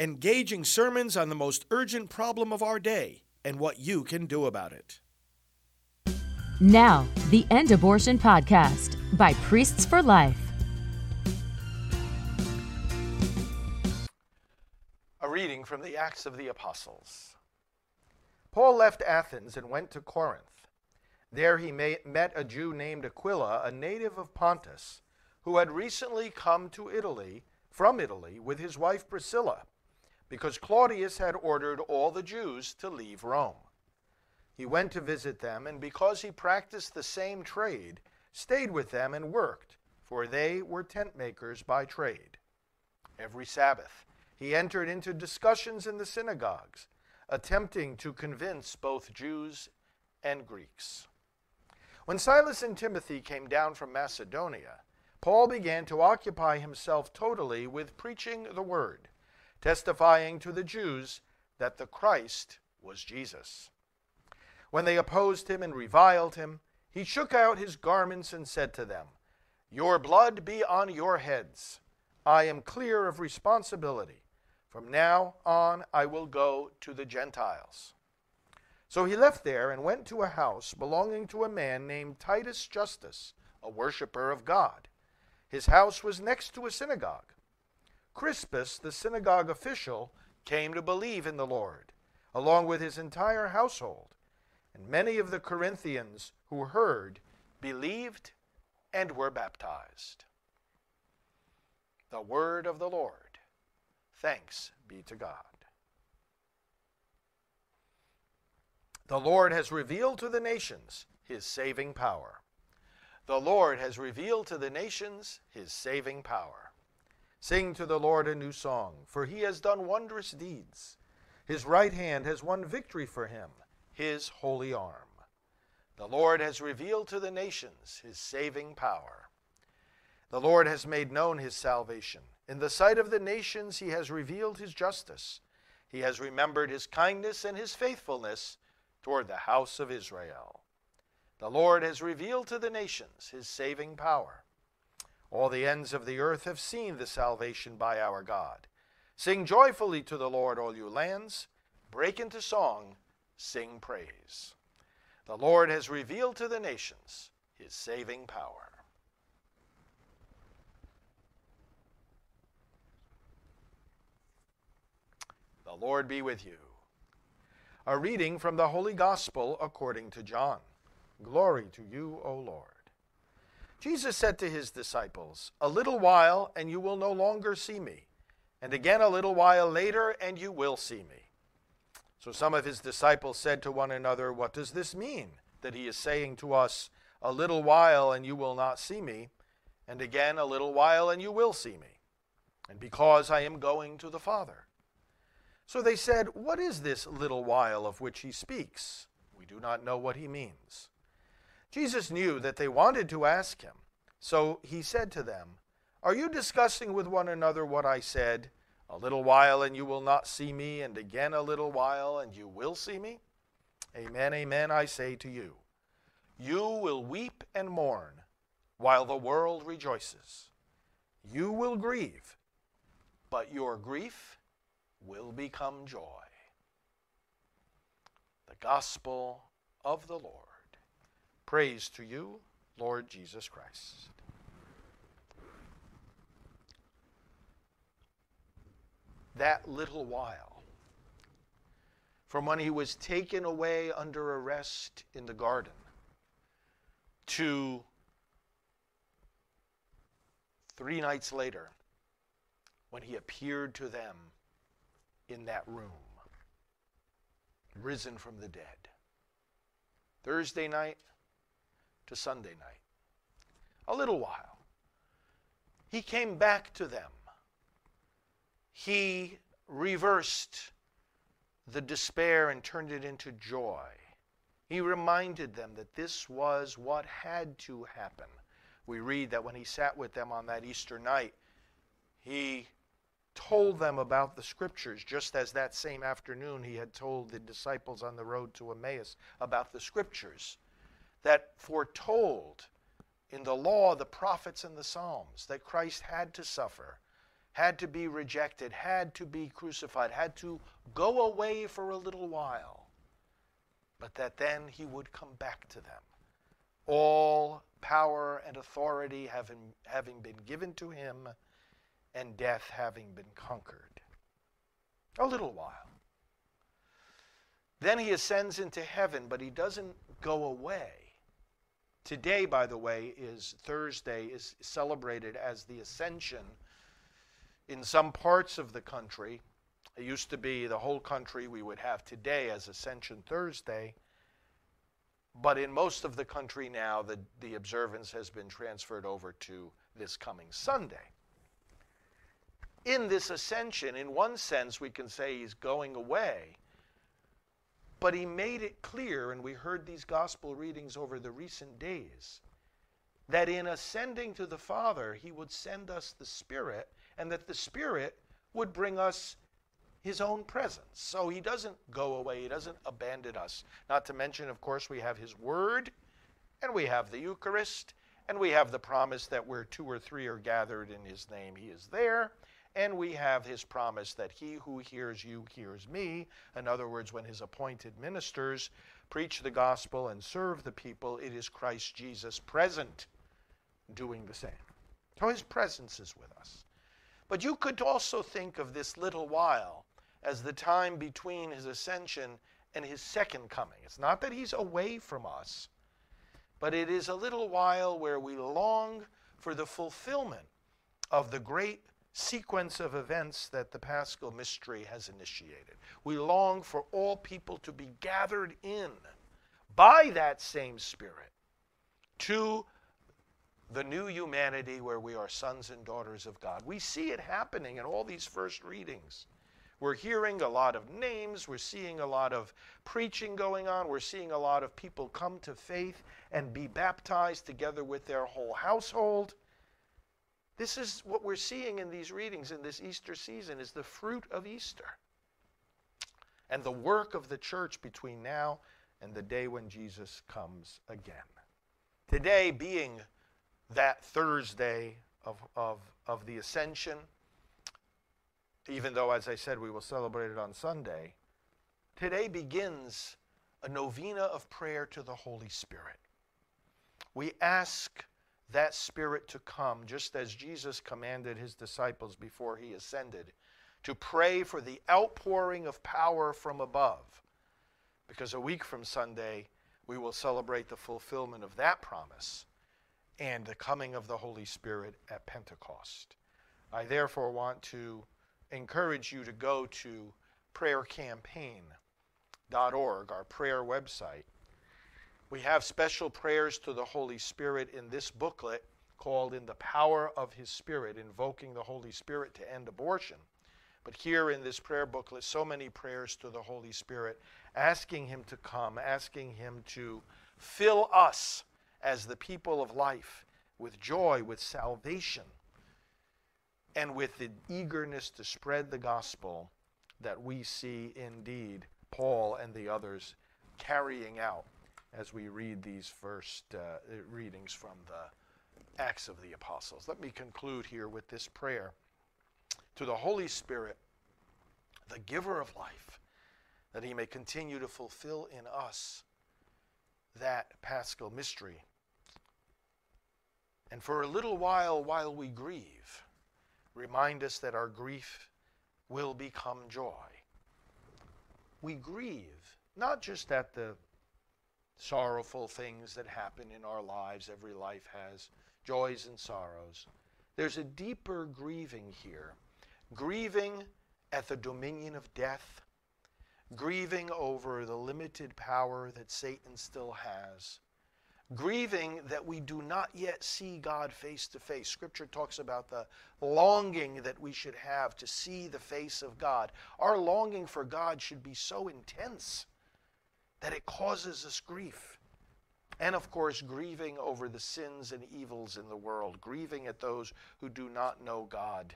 engaging sermons on the most urgent problem of our day and what you can do about it. Now, the End Abortion Podcast by Priests for Life. A reading from the Acts of the Apostles. Paul left Athens and went to Corinth. There he met a Jew named Aquila, a native of Pontus, who had recently come to Italy from Italy with his wife Priscilla, because Claudius had ordered all the Jews to leave Rome. He went to visit them, and because he practiced the same trade, stayed with them and worked, for they were tent makers by trade. Every Sabbath, he entered into discussions in the synagogues, attempting to convince both Jews and Greeks. When Silas and Timothy came down from Macedonia, Paul began to occupy himself totally with preaching the word, testifying to the Jews that the Christ was Jesus. When they opposed him and reviled him, he shook out his garments and said to them, Your blood be on your heads. I am clear of responsibility. From now on, I will go to the Gentiles. So he left there and went to a house belonging to a man named Titus Justus, a worshiper of God. His house was next to a synagogue. Crispus, the synagogue official, came to believe in the Lord, along with his entire household. And many of the Corinthians who heard believed and were baptized. The word of the Lord. Thanks be to God. The Lord has revealed to the nations his saving power. The Lord has revealed to the nations his saving power. Sing to the Lord a new song, for he has done wondrous deeds. His right hand has won victory for him, his holy arm. The Lord has revealed to the nations his saving power. The Lord has made known his salvation. In the sight of the nations, he has revealed his justice. He has remembered his kindness and his faithfulness toward the house of Israel. The Lord has revealed to the nations his saving power. All the ends of the earth have seen the salvation by our God. Sing joyfully to the Lord, all you lands. Break into song, sing praise. The Lord has revealed to the nations his saving power. The Lord be with you. A reading from the Holy Gospel according to John. Glory to you, O Lord. Jesus said to his disciples, A little while, and you will no longer see me. And again a little while later, and you will see me. So some of his disciples said to one another, What does this mean? That he is saying to us, A little while, and you will not see me. And again a little while, and you will see me. And because I am going to the Father. So they said, What is this little while of which he speaks? We do not know what he means. Jesus knew that they wanted to ask him, so he said to them, Are you discussing with one another what I said? A little while and you will not see me, and again a little while and you will see me? Amen, amen, I say to you. You will weep and mourn while the world rejoices. You will grieve, but your grief will become joy. The Gospel of the Lord. Praise to you, Lord Jesus Christ. That little while, from when he was taken away under arrest in the garden to three nights later, when he appeared to them in that room, risen from the dead. Thursday night, to Sunday night. A little while. He came back to them. He reversed the despair and turned it into joy. He reminded them that this was what had to happen. We read that when he sat with them on that Easter night, he told them about the scriptures, just as that same afternoon he had told the disciples on the road to Emmaus about the scriptures that foretold in the law, the prophets, and the Psalms that Christ had to suffer had to be rejected, had to be crucified, had to go away for a little while, but that then he would come back to them. All power and authority having, having been given to him, and death having been conquered. A little while. Then he ascends into heaven, but he doesn't go away. Today, by the way, is Thursday, is celebrated as the Ascension in some parts of the country. It used to be the whole country we would have today as Ascension Thursday. But in most of the country now, the, the observance has been transferred over to this coming Sunday. In this ascension, in one sense, we can say he's going away but he made it clear, and we heard these gospel readings over the recent days, that in ascending to the Father, he would send us the Spirit, and that the Spirit would bring us his own presence. So he doesn't go away, he doesn't abandon us. Not to mention, of course, we have his word, and we have the Eucharist, and we have the promise that where two or three are gathered in his name, he is there. And we have his promise that he who hears you hears me. In other words, when his appointed ministers preach the gospel and serve the people, it is Christ Jesus present doing the same. So his presence is with us. But you could also think of this little while as the time between his ascension and his second coming. It's not that he's away from us, but it is a little while where we long for the fulfillment of the great sequence of events that the paschal mystery has initiated. We long for all people to be gathered in by that same Spirit to the new humanity where we are sons and daughters of God. We see it happening in all these first readings. We're hearing a lot of names, we're seeing a lot of preaching going on, we're seeing a lot of people come to faith and be baptized together with their whole household. This is what we're seeing in these readings in this Easter season is the fruit of Easter. And the work of the church between now and the day when Jesus comes again. Today being that Thursday of, of, of the Ascension, even though, as I said, we will celebrate it on Sunday, today begins a novena of prayer to the Holy Spirit. We ask that Spirit to come, just as Jesus commanded his disciples before he ascended, to pray for the outpouring of power from above. Because a week from Sunday, we will celebrate the fulfillment of that promise and the coming of the Holy Spirit at Pentecost. I therefore want to encourage you to go to prayercampaign.org, our prayer website, we have special prayers to the Holy Spirit in this booklet called In the Power of His Spirit, invoking the Holy Spirit to end abortion. But here in this prayer booklet, so many prayers to the Holy Spirit, asking Him to come, asking Him to fill us as the people of life with joy, with salvation, and with the eagerness to spread the gospel that we see indeed Paul and the others carrying out as we read these first uh, readings from the Acts of the Apostles. Let me conclude here with this prayer to the Holy Spirit, the giver of life, that he may continue to fulfill in us that paschal mystery. And for a little while, while we grieve, remind us that our grief will become joy. We grieve not just at the sorrowful things that happen in our lives. Every life has joys and sorrows. There's a deeper grieving here grieving at the dominion of death, grieving over the limited power that Satan still has. Grieving that we do not yet see God face to face. Scripture talks about the longing that we should have to see the face of God. Our longing for God should be so intense that it causes us grief. And of course, grieving over the sins and evils in the world, grieving at those who do not know God,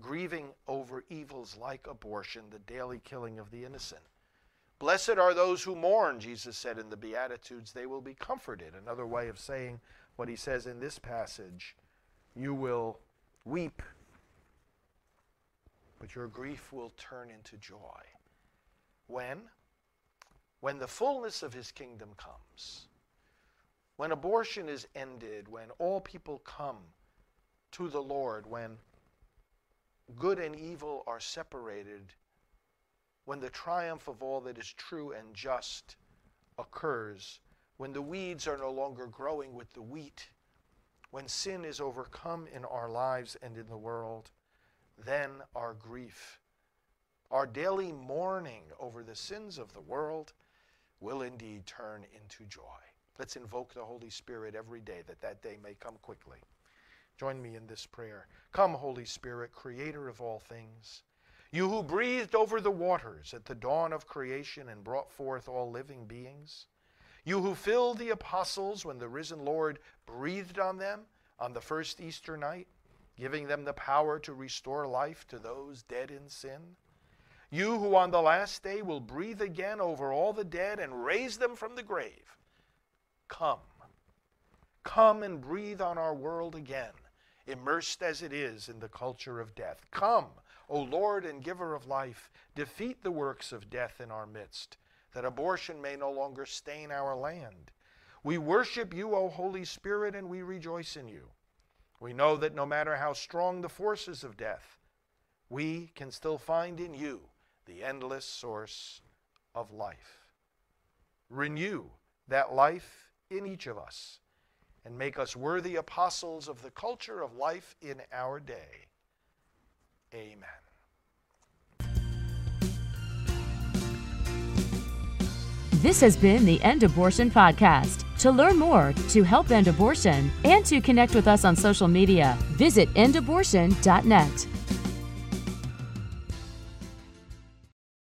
grieving over evils like abortion, the daily killing of the innocent. Blessed are those who mourn, Jesus said in the Beatitudes, they will be comforted. Another way of saying what he says in this passage you will weep but your grief will turn into joy. When? When the fullness of his kingdom comes. When abortion is ended, when all people come to the Lord, when good and evil are separated, when the triumph of all that is true and just occurs, when the weeds are no longer growing with the wheat, when sin is overcome in our lives and in the world, then our grief, our daily mourning over the sins of the world, will indeed turn into joy. Let's invoke the Holy Spirit every day that that day may come quickly. Join me in this prayer. Come, Holy Spirit, creator of all things. You who breathed over the waters at the dawn of creation and brought forth all living beings. You who filled the apostles when the risen Lord breathed on them on the first Easter night, giving them the power to restore life to those dead in sin. You who on the last day will breathe again over all the dead and raise them from the grave. Come. Come and breathe on our world again, immersed as it is in the culture of death. Come, O Lord and giver of life, defeat the works of death in our midst, that abortion may no longer stain our land. We worship you, O Holy Spirit, and we rejoice in you. We know that no matter how strong the forces of death, we can still find in you the endless source of life. Renew that life in each of us and make us worthy apostles of the culture of life in our day. Amen. This has been the End Abortion Podcast. To learn more, to help end abortion, and to connect with us on social media, visit endabortion.net.